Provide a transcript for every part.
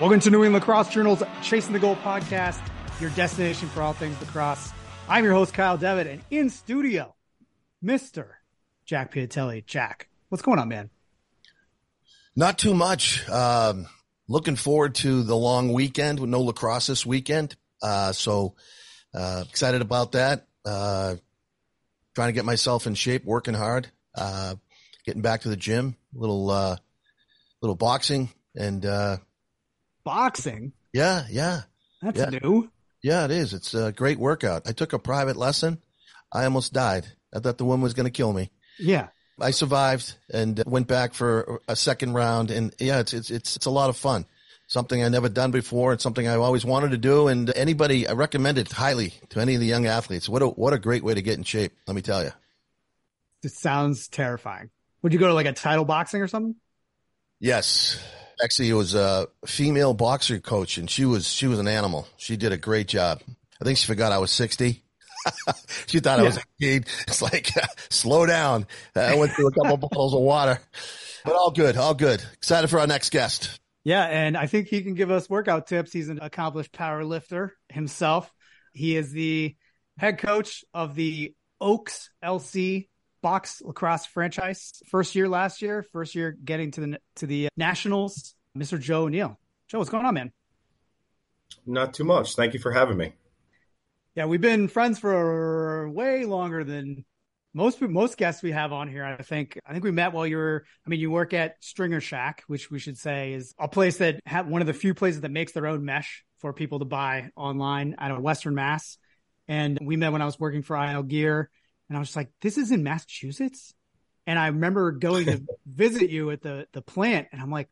Welcome to New England Lacrosse Journal's Chasing the Goal podcast, your destination for all things lacrosse. I'm your host, Kyle Devitt, and in studio, Mr. Jack Piatelli. Jack, what's going on, man? Not too much. Um, looking forward to the long weekend with no lacrosse this weekend. Uh, so uh, excited about that. Uh, trying to get myself in shape, working hard, uh, getting back to the gym, little uh, little boxing, and uh, boxing. Yeah, yeah, that's yeah. new. Yeah, it is. It's a great workout. I took a private lesson. I almost died. I thought the woman was going to kill me. Yeah. I survived and went back for a second round. And yeah, it's, it's, it's, it's a lot of fun. Something I never done before. It's something I always wanted to do. And anybody, I recommend it highly to any of the young athletes. What a, what a great way to get in shape. Let me tell you. It sounds terrifying. Would you go to like a title boxing or something? Yes. Actually, it was a female boxer coach and she was, she was an animal. She did a great job. I think she forgot I was 60. she thought yeah. I was a kid. It's like, slow down. I went through a couple bottles of water, but all good, all good. Excited for our next guest. Yeah, and I think he can give us workout tips. He's an accomplished power lifter himself. He is the head coach of the Oaks LC box lacrosse franchise. First year last year, first year getting to the to the nationals. Mr. Joe O'Neill. Joe, what's going on, man? Not too much. Thank you for having me. Yeah, we've been friends for way longer than most most guests we have on here. I think I think we met while you were. I mean, you work at Stringer Shack, which we should say is a place that have one of the few places that makes their own mesh for people to buy online out of Western Mass. And we met when I was working for IL Gear, and I was just like, "This is in Massachusetts." And I remember going to visit you at the the plant, and I'm like,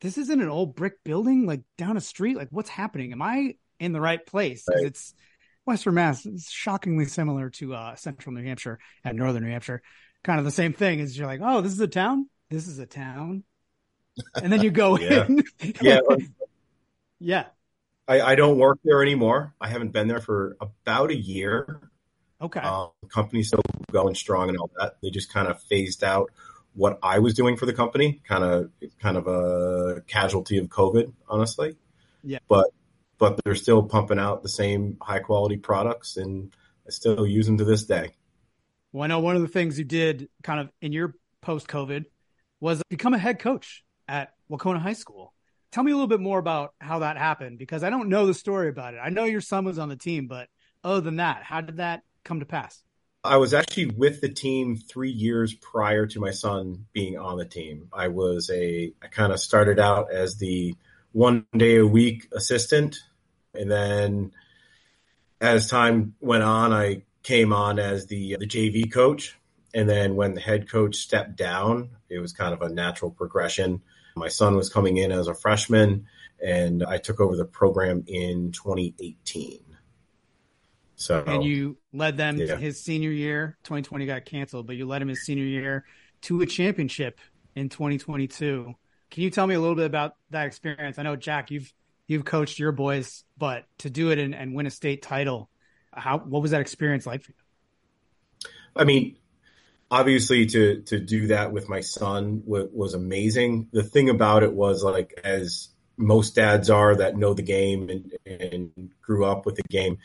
"This isn't an old brick building like down a street. Like, what's happening? Am I in the right place?" Right. It's Western Mass It's shockingly similar to uh, Central New Hampshire and Northern New Hampshire. Kind of the same thing. Is you're like, oh, this is a town. This is a town, and then you go yeah. in. yeah, yeah. I, I don't work there anymore. I haven't been there for about a year. Okay. Um, the company's still going strong and all that. They just kind of phased out what I was doing for the company, kind of kind of a casualty of COVID, honestly. Yeah. But but they're still pumping out the same high quality products and I still use them to this day. Well, I know one of the things you did kind of in your post COVID was become a head coach at Wakona High School. Tell me a little bit more about how that happened because I don't know the story about it. I know your son was on the team, but other than that, how did that come to pass? I was actually with the team three years prior to my son being on the team. I was a, I kind of started out as the one day a week assistant. And then as time went on, I came on as the, the JV coach. And then when the head coach stepped down, it was kind of a natural progression. My son was coming in as a freshman, and I took over the program in 2018. So, and you led them yeah. his senior year. 2020 got canceled, but you led him his senior year to a championship in 2022. Can you tell me a little bit about that experience? I know Jack, you've you've coached your boys, but to do it and, and win a state title, how what was that experience like for you? I mean, obviously to to do that with my son was, was amazing. The thing about it was like as most dads are that know the game and, and grew up with the game.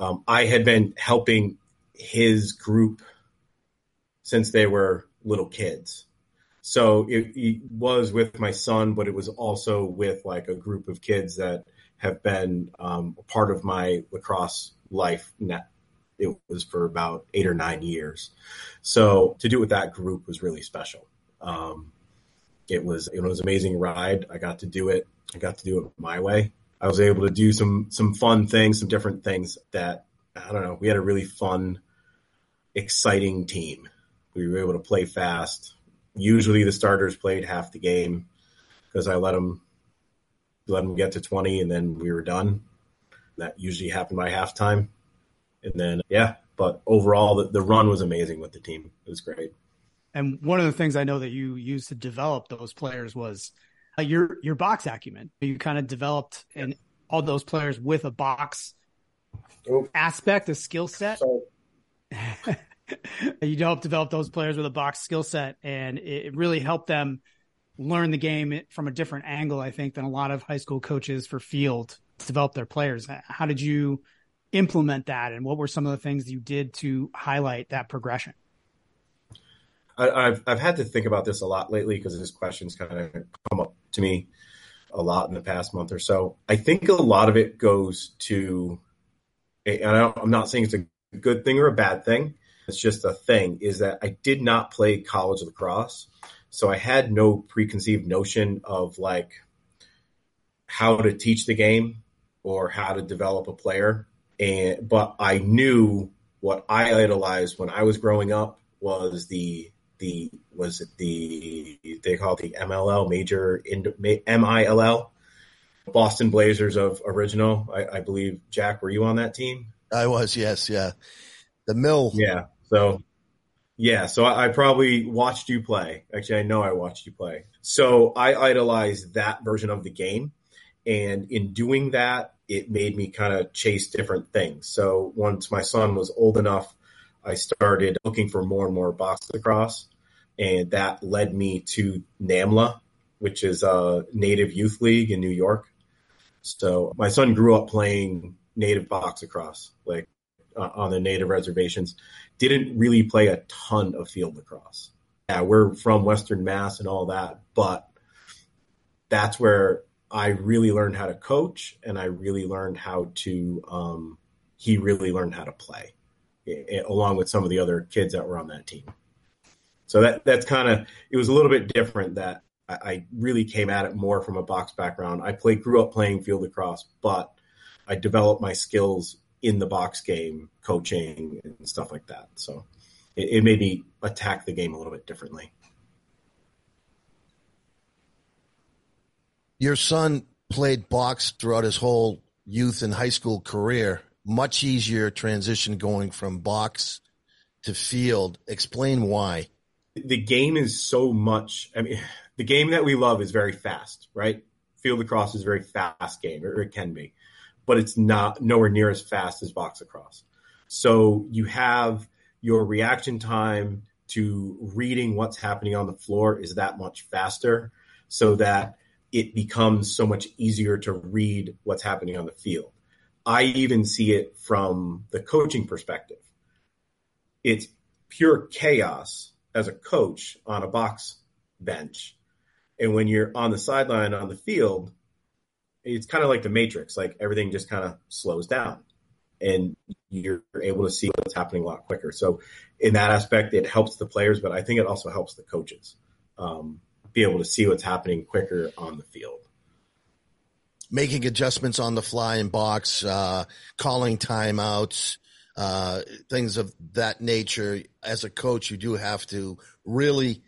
Um, I had been helping his group since they were little kids. So it, it, was with my son, but it was also with like a group of kids that have been um, part of my lacrosse life. It was for about eight or nine years. So to do it with that group was really special. Um, it was it was an amazing ride. I got to do it. I got to do it my way. I was able to do some some fun things, some different things that I don't know. We had a really fun, exciting team. We were able to play fast usually the starters played half the game because I let them let them get to 20 and then we were done. That usually happened by halftime. And then, yeah, but overall, the, the run was amazing with the team. It was great. And one of the things I know that you used to develop those players was uh, your your box acumen. You kind of developed and all those players with a box aspect, a skill set. you help develop those players with a box skill set, and it really helped them learn the game from a different angle, I think, than a lot of high school coaches for field to develop their players. How did you implement that, and what were some of the things you did to highlight that progression? I, have I've had to think about this a lot lately because this question's kind of come up to me a lot in the past month or so. I think a lot of it goes to, and I'm not saying it's a good thing or a bad thing. It's just a thing. Is that I did not play college lacrosse, so I had no preconceived notion of like how to teach the game or how to develop a player. And but I knew what I idolized when I was growing up was the the was it the they call it the MLL major MILL Boston Blazers of original. I, I, believe Jack, were you on that team? I was. Yes. Yeah. The mill. Yeah. So yeah. So I, I probably watched you play. Actually, I know I watched you play. So I idolized that version of the game, and in doing that, it made me kind of chase different things. So once my son was old enough I started looking for more and more box lacrosse, and that led me to NAMLA, which is a Native Youth League in New York. So my son grew up playing native box lacrosse, like uh, on the native reservations. Didn't really play a ton of field lacrosse. Yeah, we're from Western Mass and all that, but that's where I really learned how to coach, and I really learned how to. Um, he really learned how to play along with some of the other kids that were on that team. So that that's kind of it was a little bit different that I, I, really came at it more from a box background. I played grew up playing field lacrosse, but I developed my skills in the box game, coaching and stuff like that. So it, it made me attack the game a little bit differently. Your son played box throughout his whole youth and high school career much easier transition going from box to field. Explain why. The game is so much. I mean, the game that we love is very fast, right? Field lacrosse is a very fast game, or it can be, but it's not nowhere near as fast as box lacrosse. So you have your reaction time to reading what's happening on the floor is that much faster, so that it becomes so much easier to read what's happening on the field. I even see it from the coaching perspective. It's pure chaos as a coach on a box bench. And when you're on the sideline on the field, it's kind of like the matrix, like everything just kind of slows down and you're able to see what's happening a lot quicker. So in that aspect, it helps the players, but I think it also helps the coaches um, be able to see what's happening quicker on the field making adjustments on the fly in box, uh, calling timeouts, uh, things of that nature. As a coach, you do have to really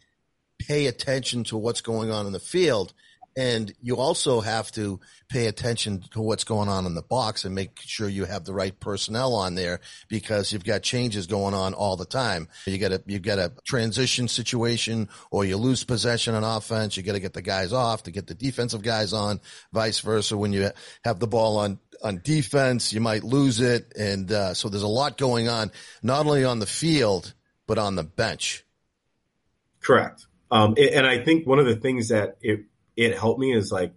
pay attention to what's going on in the field and you also have to pay attention to what's going on in the box and make sure you have the right personnel on there because you've got changes going on all the time. You got a, you got a transition situation or you lose possession on offense. You got to get the guys off to get the defensive guys on, vice versa. When you have the ball on, on defense, you might lose it. And, uh, so there's a lot going on, not only on the field, but on the bench. Correct. Um, and I think one of the things that it it helped me is like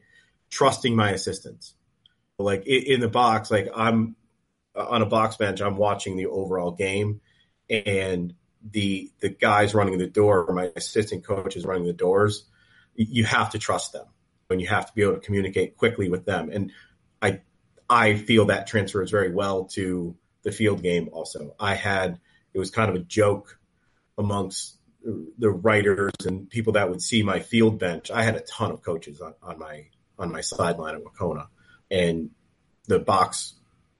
trusting my assistants. Like in the box, like I'm uh, on a box bench, I'm watching the overall game, and the the guys running the door, my assistant coach is running the doors. You have to trust them, and you have to be able to communicate quickly with them. And I I feel that transfers very well to the field game. Also, I had it was kind of a joke amongst the writers and people that would see my field bench. I had a ton of coaches on, on my on my sideline at Wakona, and the box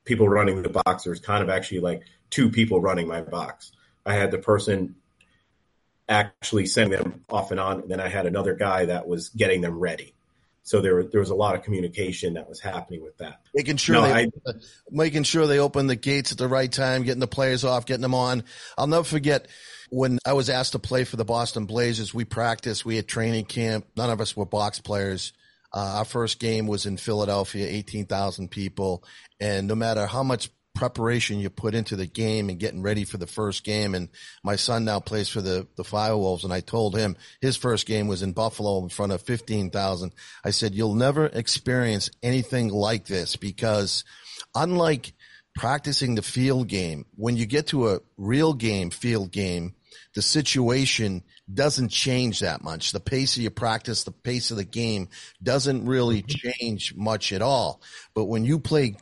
people running the box. There's kind of actually like two people running my box. I had the person actually sending them off and on, and then I had another guy that was getting them ready. So there, there was a lot of communication that was happening with that. Making sure, no, they, I, making sure they open the gates at the right time, getting the players off, getting them on. I'll never forget when I was asked to play for the Boston Blazers, we practiced, we had training camp. None of us were box players. Uh, our first game was in Philadelphia, 18,000 people. And no matter how much preparation you put into the game and getting ready for the first game. And my son now plays for the, the Firewolves. And I told him his first game was in Buffalo in front of 15,000. I said, you'll never experience anything like this because unlike practicing the field game, when you get to a real game, field game, the situation doesn't change that much. The pace of your practice, the pace of the game doesn't really mm-hmm. change much at all. But when you play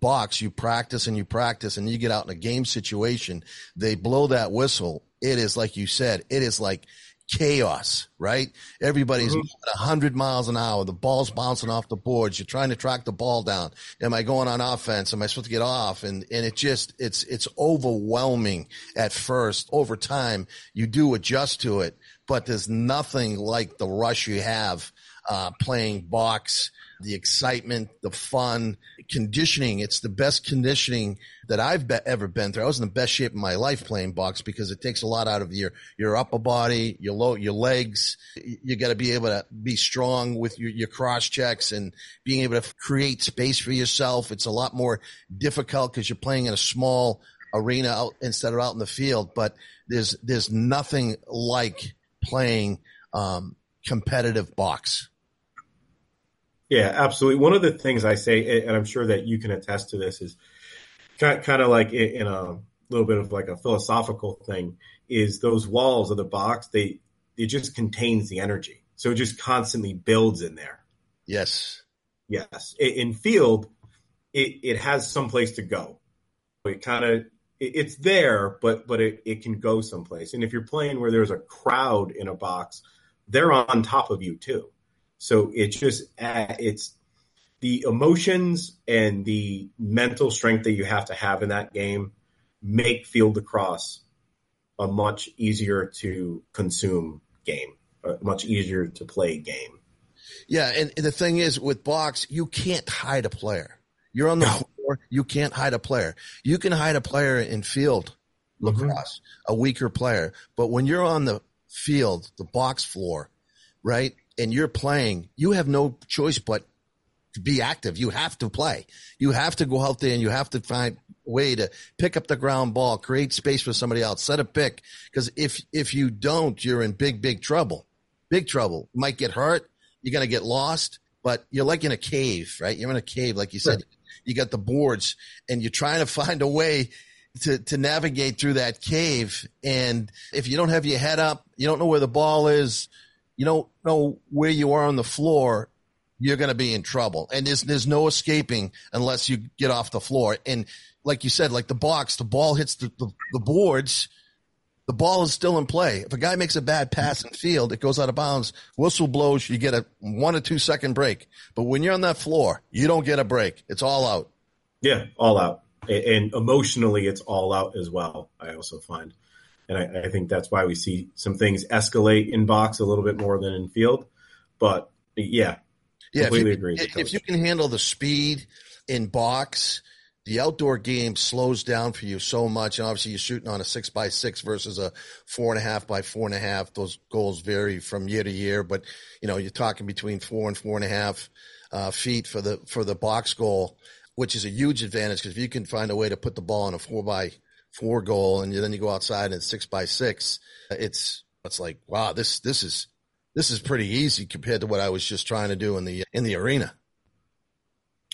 box, you practice and you practice and you get out in a game situation, they blow that whistle. It is like you said, it is like chaos, right? Everybody's mm-hmm. at 100 miles an hour. The ball's bouncing off the boards. You're trying to track the ball down. Am I going on offense? Am I supposed to get off? And, and it just, it's, it's overwhelming at first. Over time, you do adjust to it, but there's nothing like the rush you have, uh, playing box the excitement, the fun, conditioning. It's the best conditioning that I've be- ever been through. I was in the best shape of my life playing box because it takes a lot out of your, your upper body, your low, your legs. You got to be able to be strong with your, your cross checks and being able to create space for yourself. It's a lot more difficult because you're playing in a small arena out instead of out in the field, but there's, there's nothing like playing, um, competitive box. Yeah, absolutely. One of the things I say, and I'm sure that you can attest to this, is kind kind of like in a little bit of like a philosophical thing, is those walls of the box they it just contains the energy, so it just constantly builds in there. Yes, yes. In field, it it has some place to go. It kind of it's there, but but it, it can go someplace. And if you're playing where there's a crowd in a box, they're on top of you too. So it's just uh, it's the emotions and the mental strength that you have to have in that game make field lacrosse a much easier to consume game, a much easier to play game. Yeah, and the thing is with box, you can't hide a player. You're on the no. floor, you can't hide a player. You can hide a player in field lacrosse, mm-hmm. a weaker player, but when you're on the field, the box floor, right? And you're playing, you have no choice but to be active. You have to play. You have to go out there and you have to find a way to pick up the ground ball, create space for somebody else, set a pick. Because if if you don't, you're in big big trouble. Big trouble. You might get hurt. You're gonna get lost. But you're like in a cave, right? You're in a cave, like you said. You got the boards, and you're trying to find a way to, to navigate through that cave. And if you don't have your head up, you don't know where the ball is, you don't know where you are on the floor, you're going to be in trouble. And there's, there's no escaping unless you get off the floor. And like you said, like the box, the ball hits the, the, the boards. The ball is still in play. If a guy makes a bad pass in field, it goes out of bounds. Whistle blows. You get a one or two second break. But when you're on that floor, you don't get a break. It's all out. Yeah, all out. And emotionally, it's all out as well. I also find and I, I, think that's why we see some things escalate in box a little bit more than in field. But yeah, yeah, completely if you, agree. If you can handle the speed in box, the outdoor game slows down for you so much. And obviously, you're shooting on a six by six versus a four and a half by four and a half. Those goals vary from year to year, but you know you're talking between four and four and a half uh, feet for the for the box goal, which is a huge advantage because if you can find a way to put the ball on a four by four goal, and then you go outside and it's six by six. It's it's like wow, this this is this is pretty easy compared to what I was just trying to do in the in the arena.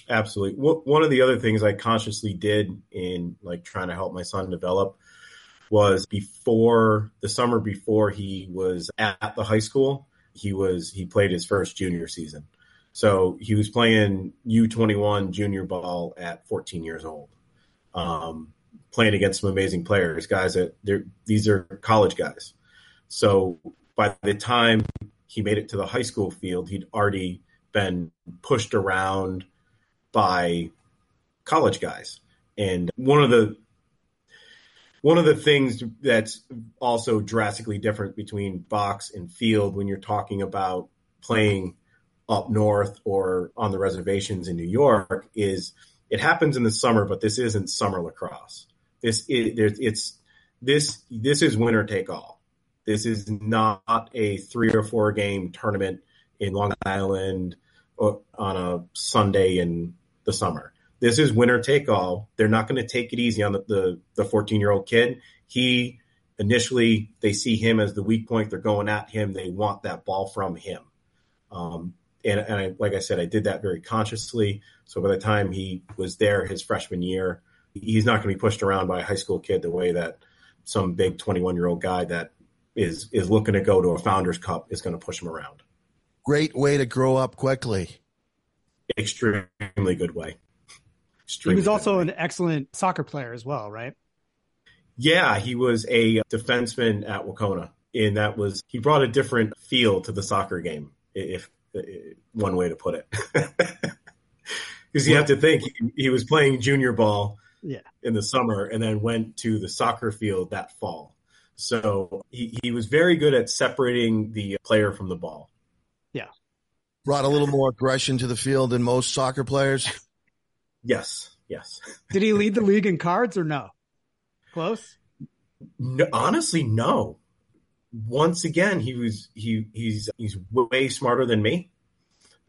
Absolutely. One of the other things I consciously did in like trying to help my son develop was before the summer before he was at the high school, he was he played his first junior season. So he was playing U21 junior ball at 14 years old. Um, playing against some amazing players, guys that they're these are college guys. So by the time he made it to the high school field, he'd already been pushed around by college guys. And one of the one of the things that's also drastically different between box and field when you're talking about playing up north or on the reservations in New York is it happens in the summer, but this isn't summer lacrosse. This is it's this this is winner take all. This is not a three or four game tournament in Long Island on a Sunday in the summer. this is winner take all. They're not going to take it easy on the the 14 year old kid. He initially they see him as the weak point. They're going at him. They want that ball from him. Um, and, and I, like I said, I did that very consciously. So by the time he was there, his freshman year, he's not going to be pushed around by a high school kid the way that some big 21 year old guy that is is looking to go to a Founders Cup is going to push him around. Great way to grow up quickly. Extremely good way. Extremely he was also way. an excellent soccer player as well, right? Yeah, he was a defenseman at Wakona, and that was he brought a different feel to the soccer game, if, if one way to put it. Because you have to think he, he was playing junior ball yeah. in the summer and then went to the soccer field that fall. So he, he was very good at separating the player from the ball. Yeah. Brought a little more aggression to the field than most soccer players. Yes. Yes. Did he lead the league in cards or no? Close? No, honestly, no. Once again, he was he he's he's way smarter than me,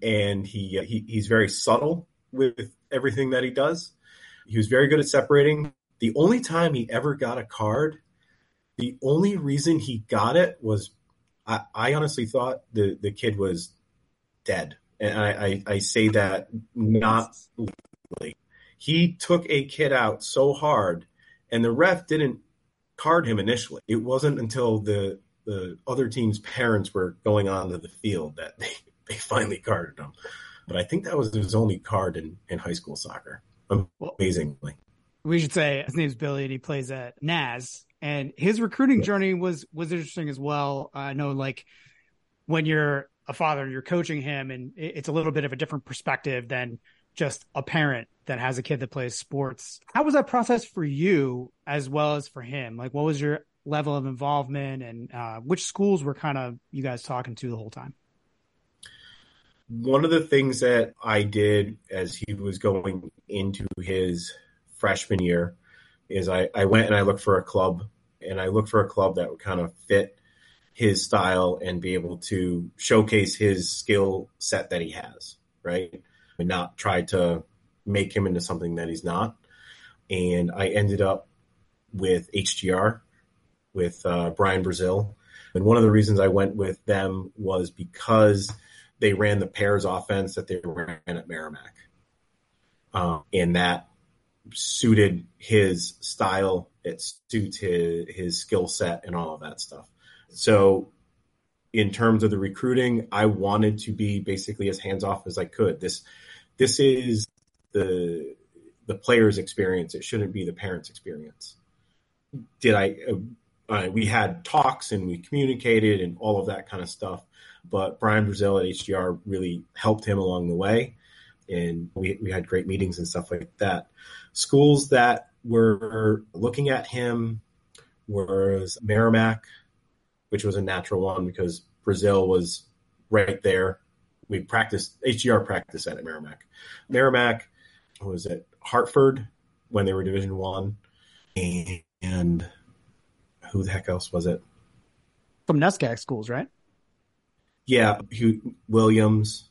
and he, he he's very subtle with everything that he does. He was very good at separating. The only time he ever got a card, the only reason he got it was I, I honestly thought the, the kid was dead. And I, I, I say that not legally. He took a kid out so hard, and the ref didn't card him initially. It wasn't until the the other team's parents were going onto the field that they, they finally carded him. But I think that was his only card in, in high school soccer amazingly. We should say his name's Billy and he plays at Naz. And his recruiting journey was was interesting as well. I know, like when you're a father, and you're coaching him, and it's a little bit of a different perspective than just a parent that has a kid that plays sports. How was that process for you as well as for him? Like, what was your level of involvement, and uh, which schools were kind of you guys talking to the whole time? One of the things that I did as he was going into his freshman year is I, I went and I looked for a club and I looked for a club that would kind of fit his style and be able to showcase his skill set that he has, right? And not try to make him into something that he's not. And I ended up with HGR, with uh, Brian Brazil. And one of the reasons I went with them was because – they ran the pairs offense that they ran at Merrimack. Um, and that suited his style. It suits his, his skill set and all of that stuff. So in terms of the recruiting, I wanted to be basically as hands off as I could. This, this is the, the player's experience. It shouldn't be the parent's experience. Did I, uh, we had talks and we communicated and all of that kind of stuff but Brian Brazil at HGR really helped him along the way. And we, we had great meetings and stuff like that. Schools that were looking at him was Merrimack, which was a natural one because Brazil was right there. We practiced HGR practice at Merrimack. Merrimack was at Hartford when they were Division One, and who the heck else was it? From NESCAC schools, right? Yeah, Hugh Williams.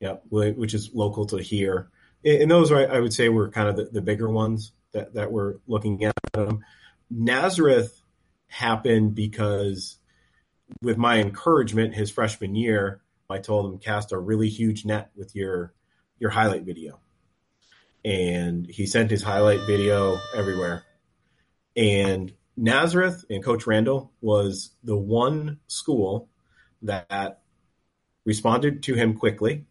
Yeah, which is local to here. And those, I would say, were kind of the, the bigger ones that, that we're looking at. Them. Nazareth happened because, with my encouragement, his freshman year, I told him cast a really huge net with your your highlight video, and he sent his highlight video everywhere. And Nazareth and Coach Randall was the one school that responded to him quickly.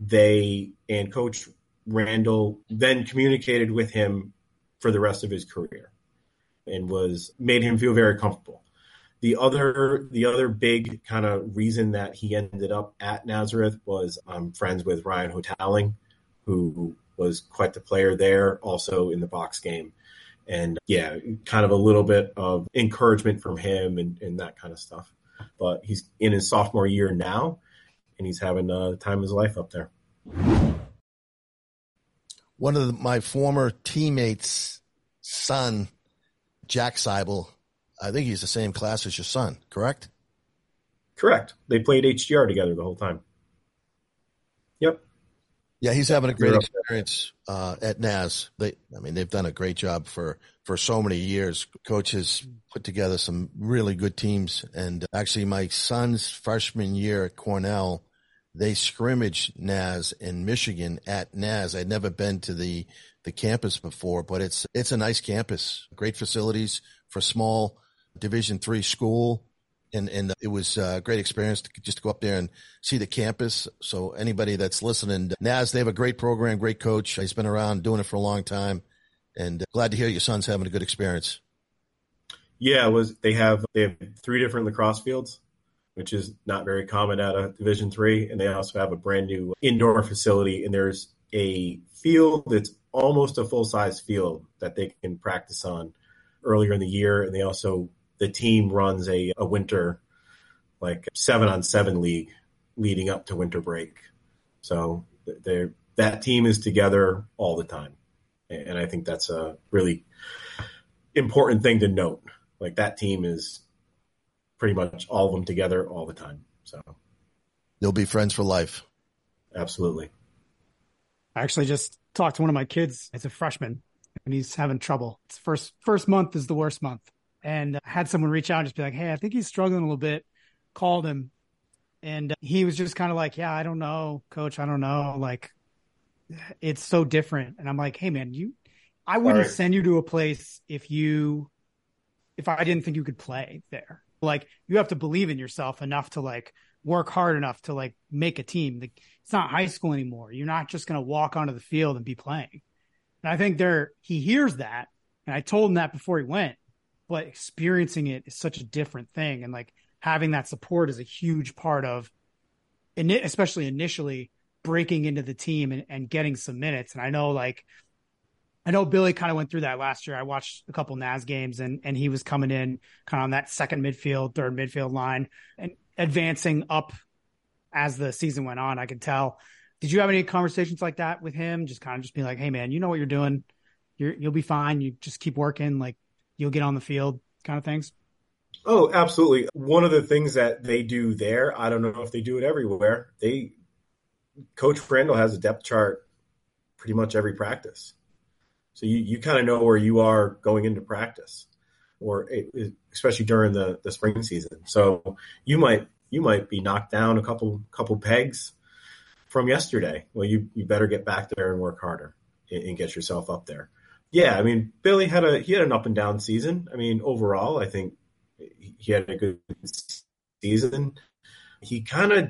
They and Coach Randall then communicated with him for the rest of his career and was made him feel very comfortable. The other the other big kind of reason that he ended up at Nazareth was I'm friends with Ryan Hotelling, who was quite the player there, also in the box game. And yeah, kind of a little bit of encouragement from him and, and that kind of stuff but he's in his sophomore year now, and he's having uh, the time of his life up there. One of the, my former teammates' son, Jack Seibel, I think he's the same class as your son, correct? Correct. They played HGR together the whole time. Yep. Yeah, he's having a great experience uh, at Naz. They, I mean, they've done a great job for for so many years. Coach has put together some really good teams, and actually, my son's freshman year at Cornell, they scrimmaged Naz in Michigan at Naz. I'd never been to the the campus before, but it's it's a nice campus, great facilities for small Division three school and and it was uh, a great experience to just go up there and see the campus. So anybody that's listening, Naz, they have a great program, great coach. He's been around doing it for a long time, and uh, glad to hear your son's having a good experience. Yeah, was they have they have three different lacrosse fields, which is not very common at a Division three, and they also have a brand new indoor facility. And there's a field that's almost a full size field that they can practice on earlier in the year, and they also the team runs a, a winter like seven on seven league leading up to winter break. So they that team is together all the time. And I think that's a really important thing to note. Like that team is pretty much all of them together all the time. So they'll be friends for life. Absolutely. I actually just talked to one of my kids. It's a freshman and he's having trouble. It's first first month is the worst month and had someone reach out and just be like, Hey, I think he's struggling a little bit. Called him and he was just kind of like, Yeah, I don't know, coach. I don't know. Like, it's so different. And I'm like, Hey, man, you, I wouldn't right. send you to a place if you, if I didn't think you could play there. Like, you have to believe in yourself enough to like work hard enough to like make a team. Like, it's not high school anymore. You're not just going to walk onto the field and be playing. And I think there, he hears that. And I told him that before he went but experiencing it is such a different thing. And like having that support is a huge part of, especially initially breaking into the team and, and getting some minutes. And I know like, I know Billy kind of went through that last year. I watched a couple Naz games and, and he was coming in kind of on that second midfield, third midfield line and advancing up as the season went on. I could tell. Did you have any conversations like that with him? Just kind of just being like, Hey man, you know what you're doing. You're, you'll be fine. You just keep working. Like you'll get on the field kind of things? Oh, absolutely. One of the things that they do there, I don't know if they do it everywhere. They Coach Randall has a depth chart pretty much every practice. So you, you kind of know where you are going into practice or it, especially during the, the spring season. So you might you might be knocked down a couple couple pegs from yesterday. Well, you you better get back there and work harder and, and get yourself up there. Yeah, I mean, Billy had a he had an up and down season. I mean, overall, I think he had a good season. He kind of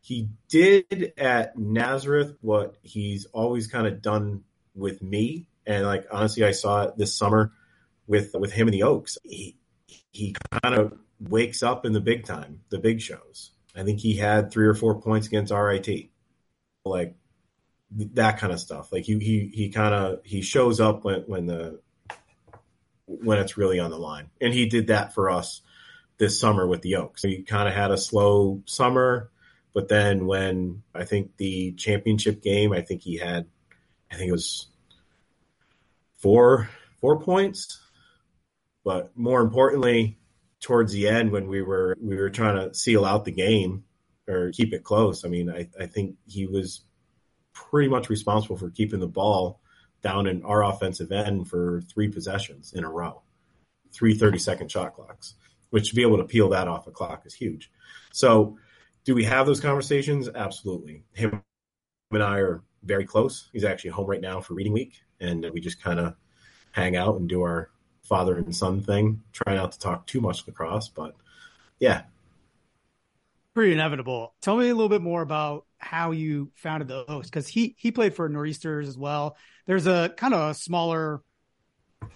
he did at Nazareth what he's always kind of done with me, and like honestly, I saw it this summer with with him and the Oaks. He he kind of wakes up in the big time, the big shows. I think he had three or four points against RIT. Like that kind of stuff. Like he he he kind of he shows up when when the when it's really on the line, and he did that for us this summer with the Oaks. He kind of had a slow summer, but then when I think the championship game, I think he had, I think it was four four points, but more importantly, towards the end when we were we were trying to seal out the game or keep it close. I mean, I, I think he was pretty much responsible for keeping the ball down in our offensive end for three possessions in a row, three 30 second shot clocks, which to be able to peel that off a clock is huge. So, do we have those conversations? Absolutely. Him and I are very close. He's actually home right now for reading week, and we just kind of hang out and do our father and son thing. Try not to talk too much lacrosse, but yeah. Pretty inevitable. Tell me a little bit more about how you founded the Oaks because he he played for Nor'easters as well. There's a kind of a smaller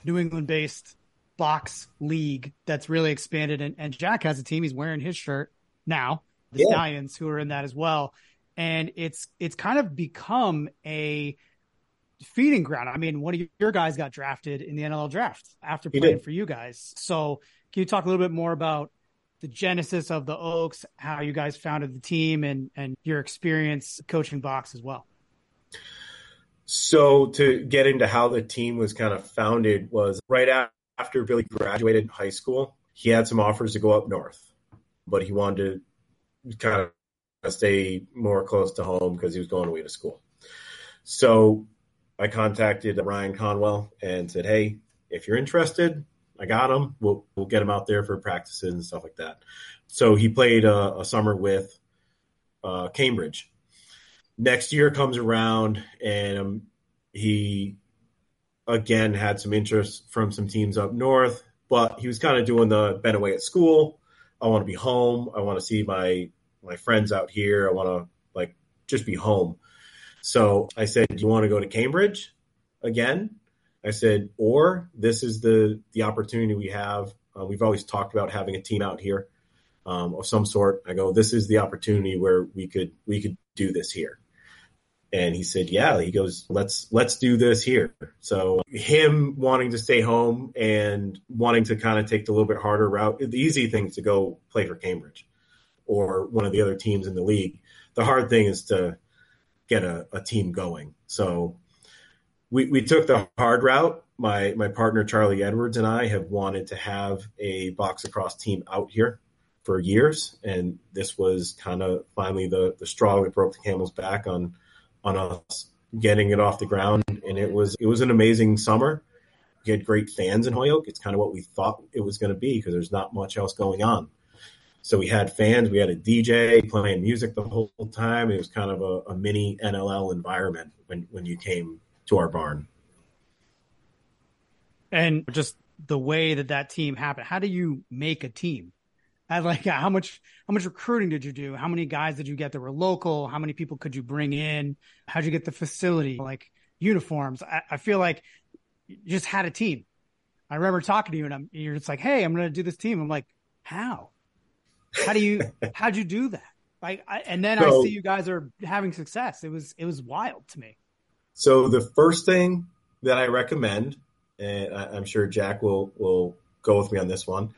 New England based box league that's really expanded, and, and Jack has a team. He's wearing his shirt now. The yeah. Stallions who are in that as well, and it's it's kind of become a feeding ground. I mean, one of your guys got drafted in the NLL draft after playing for you guys. So, can you talk a little bit more about the genesis of the Oaks, how you guys founded the team, and and your experience coaching box as well. So to get into how the team was kind of founded was right after Billy graduated high school. He had some offers to go up north, but he wanted to kind of stay more close to home because he was going away to school. So I contacted Ryan Conwell and said, "Hey, if you're interested, I got him. We'll we'll get him out there for practices and stuff like that." So he played a, a summer with uh, Cambridge. Next year comes around, and um, he again had some interest from some teams up north, but he was kind of doing the been away at school. I want to be home. I want to see my my friends out here. I want to like just be home. So I said, "Do you want to go to Cambridge again?" I said, "Or this is the the opportunity we have. Uh, we've always talked about having a team out here um, of some sort." I go, "This is the opportunity where we could we could do this here." And he said, "Yeah." He goes, "Let's let's do this here." So him wanting to stay home and wanting to kind of take the little bit harder route. The easy thing is to go play for Cambridge or one of the other teams in the league. The hard thing is to get a, a team going. So we, we took the hard route. My my partner Charlie Edwards and I have wanted to have a box across team out here for years, and this was kind of finally the the straw that broke the camel's back on on us getting it off the ground. And it was it was an amazing summer. We had great fans in Holyoke. It's kind of what we thought it was going to be because there's not much else going on. So we had fans, we had a DJ playing music the whole time. It was kind of a, a mini NLL environment when when you came to our barn. And just the way that that team happened. How do you make a team? I like how much how much recruiting did you do? How many guys did you get that were local? How many people could you bring in? How'd you get the facility? Like uniforms. I, I feel like you just had a team. I remember talking to you and I'm, you're just like, Hey, I'm going to do this team. I'm like, how? How do you, how'd you do that? Like, I, and then so, I see you guys are having success. It was, it was wild to me. So the first thing that I recommend, and I, am sure Jack will will go with me on this one,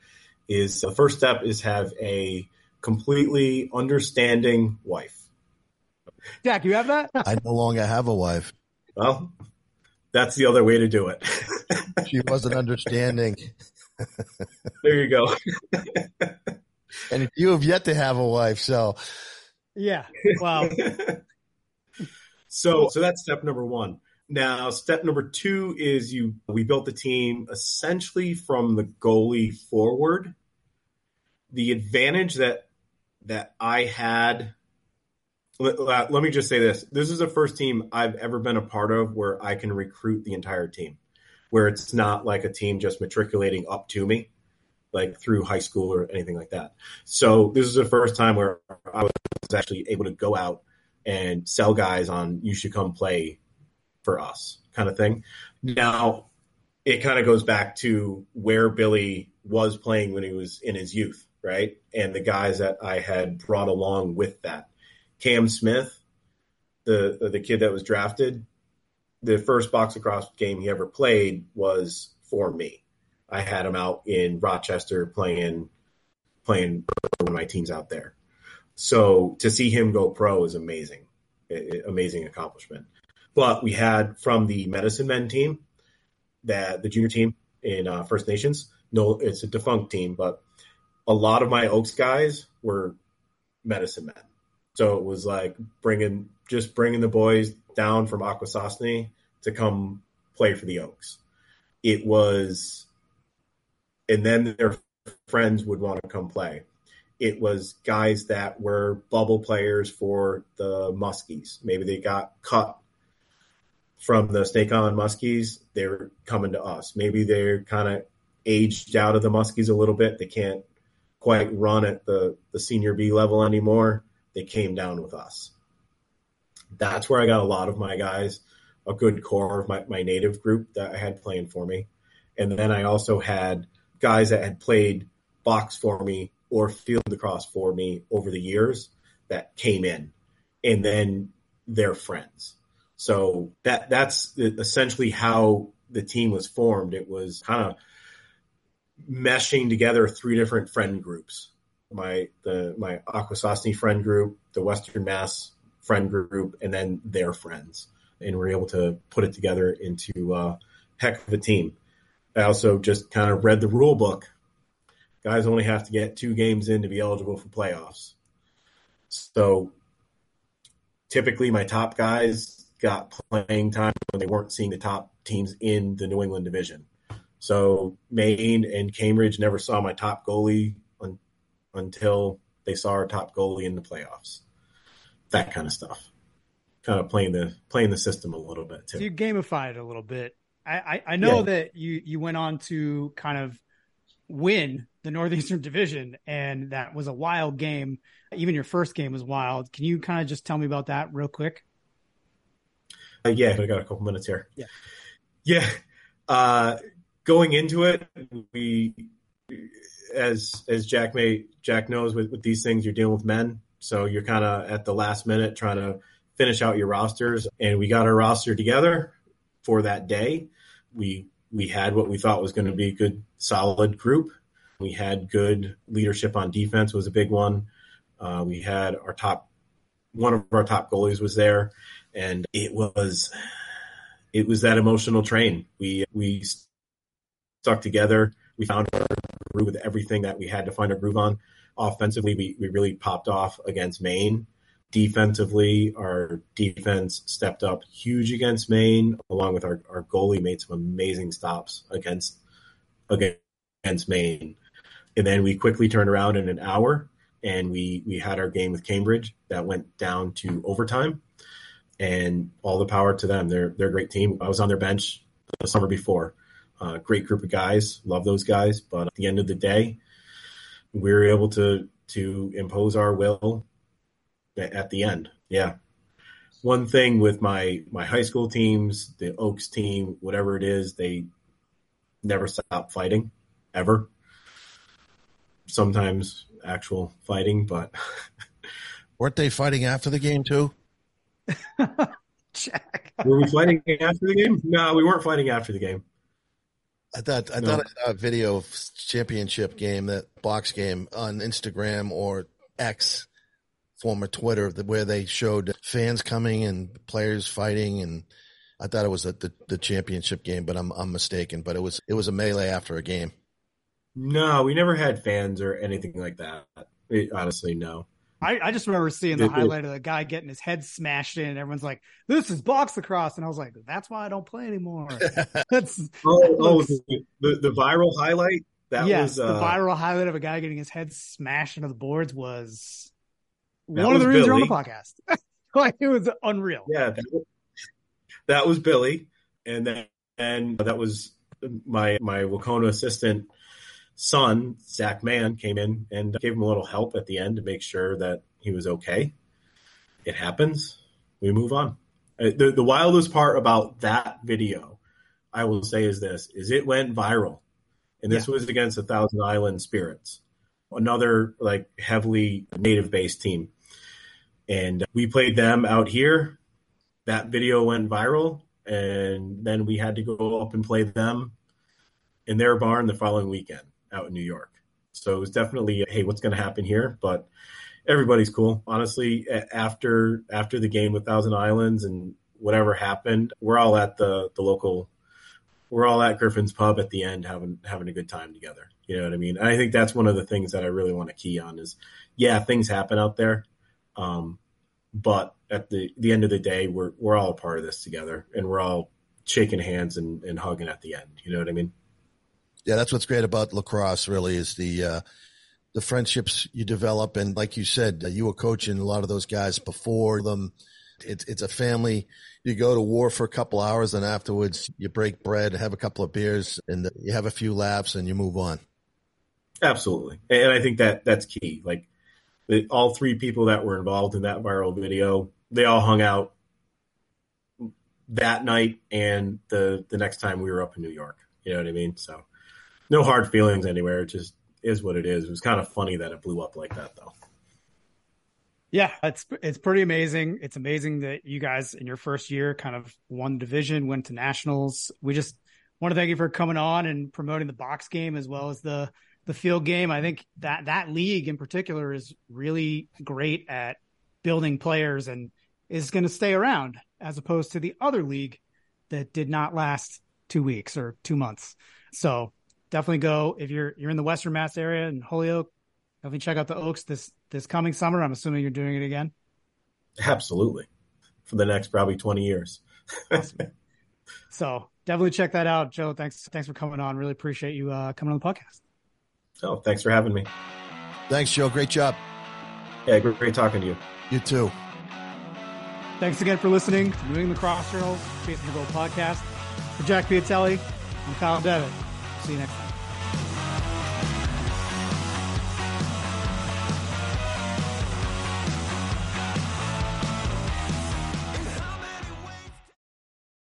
is the first step is have a completely understanding wife. Jack, you have that? I no longer have a wife. Well, that's the other way to do it. she wasn't understanding. there you go. and you have yet to have a wife, so yeah. Wow. So, so that's step number one. Now, step number two is you. We built the team essentially from the goalie forward. The advantage that that I had. Let, uh, let me just say this: this is the first team I've ever been a part of where I can recruit the entire team, where it's not like a team just matriculating up to me, like through high school or anything like that. So this is the first time where I was actually able to go out and sell guys on you should come play for us kind of thing. Now it kind of goes back to where Billy was playing when he was in his youth, right? And the guys that I had brought along with that. Cam Smith, the the kid that was drafted, the first box across game he ever played was for me. I had him out in Rochester playing playing one of my teams out there. So to see him go pro is amazing, amazing accomplishment. But we had from the medicine men team, that the junior team in uh, First Nations. No, it's a defunct team, but a lot of my Oaks guys were medicine men. So it was like bringing just bringing the boys down from Akwesasne to come play for the Oaks. It was, and then their friends would want to come play it was guys that were bubble players for the Muskies. Maybe they got cut from the Snake Island Muskies. They're coming to us. Maybe they're kind of aged out of the Muskies a little bit. They can't quite run at the, the senior B level anymore. They came down with us. That's where I got a lot of my guys, a good core of my, my native group that I had playing for me. And then I also had guys that had played box for me or field lacrosse for me over the years that came in and then they're friends. So that that's essentially how the team was formed. It was kind of meshing together three different friend groups. My the my Akwesasne friend group, the Western Mass friend group, and then their friends. And we're able to put it together into a heck of a team. I also just kind of read the rule book guys only have to get two games in to be eligible for playoffs. So typically my top guys got playing time when they weren't seeing the top teams in the New England division. So Maine and Cambridge never saw my top goalie un- until they saw our top goalie in the playoffs. That kind of stuff. Kind of playing the playing the system a little bit too. So you gamified it a little bit. I, I, I know yeah. that you you went on to kind of win the Northeastern Division, and that was a wild game. Even your first game was wild. Can you kind of just tell me about that real quick? Uh, yeah, I got a couple minutes here. Yeah, yeah. Uh, going into it, we, as as Jack may Jack knows, with, with these things, you're dealing with men, so you're kind of at the last minute trying to finish out your rosters, and we got our roster together for that day. We we had what we thought was going to be good, solid group. We had good leadership on defense was a big one. Uh, we had our top, one of our top goalies was there, and it was, it was that emotional train. We we stuck together. We found our groove with everything that we had to find a groove on. Offensively, we, we really popped off against Maine. Defensively, our defense stepped up huge against Maine, along with our, our goalie made some amazing stops against against Maine. And then we quickly turned around in an hour and we we had our game with Cambridge that went down to overtime. And all the power to them. They're they're a great team. I was on their bench the summer before. Uh, great group of guys. Love those guys. But at the end of the day, we were able to to impose our will at the end. Yeah. One thing with my my high school teams, the Oaks team, whatever it is, they never stop fighting ever. Sometimes actual fighting, but weren't they fighting after the game too? Jack. Were we fighting after the game? No, we weren't fighting after the game. I thought I no. thought I saw a video of championship game that box game on Instagram or X former Twitter where they showed fans coming and players fighting and I thought it was the, the, the, championship game, but I'm I'm mistaken. But it was it was a melee after a game. No, we never had fans or anything like that. It, honestly, no. I, I just remember seeing the it, highlight of the guy getting his head smashed in. And everyone's like, "This is box lacrosse," and I was like, "That's why I don't play anymore." That's oh, oh the, the, the viral highlight. That yes, was the uh, viral highlight of a guy getting his head smashed into the boards was that One of the reasons you're on the podcast. like it was unreal. Yeah, that was, that was Billy, and then and that was my my Wahconah assistant son Zach Mann came in and gave him a little help at the end to make sure that he was okay. It happens. We move on. Uh, the the wildest part about that video, I will say, is this: is it went viral, and this yeah. was against a Thousand Island Spirits, another like heavily native based team and we played them out here. That video went viral, and then we had to go up and play them in their barn the following weekend out in New York. So it was definitely, hey, what's going to happen here? But everybody's cool. Honestly, after after the game with Thousand Islands and whatever happened, we're all at the the local, we're all at Griffin's Pub at the end having having a good time together. You know what I mean? I think that's one of the things that I really want to key on is, yeah, things happen out there, um, but at the the end of the day, we're we're all a part of this together, and we're all shaking hands and, and hugging at the end. You know what I mean? Yeah, that's what's great about lacrosse. Really, is the uh, the friendships you develop, and like you said, uh, you were coaching a lot of those guys before them. It's it's a family. You go to war for a couple hours, and afterwards you break bread, have a couple of beers, and you have a few laughs, and you move on. Absolutely, and I think that that's key. Like all three people that were involved in that viral video, they all hung out that night and the the next time we were up in New York. You know what I mean? So no hard feelings anywhere. It just is what it is. It was kind of funny that it blew up like that though. Yeah, it's it's pretty amazing. It's amazing that you guys in your first year kind of won division, went to nationals. We just want to thank you for coming on and promoting the box game as well as the the field game. I think that that league in particular is really great at building players and is going to stay around as opposed to the other league that did not last two weeks or two months. So definitely go if you're you're in the Western Mass area in Holyoke. Definitely check out the Oaks this this coming summer. I'm assuming you're doing it again. Absolutely, for the next probably 20 years. awesome. So definitely check that out, Joe. Thanks, thanks for coming on. Really appreciate you uh, coming on the podcast. Oh, thanks for having me. Thanks, Joe. Great job. Yeah, great, great talking to you. You too. Thanks again for listening to New England Lacrosse Journal's Chasing the Gold podcast. For Jack Piatelli, I'm Kyle Devitt. See you next time.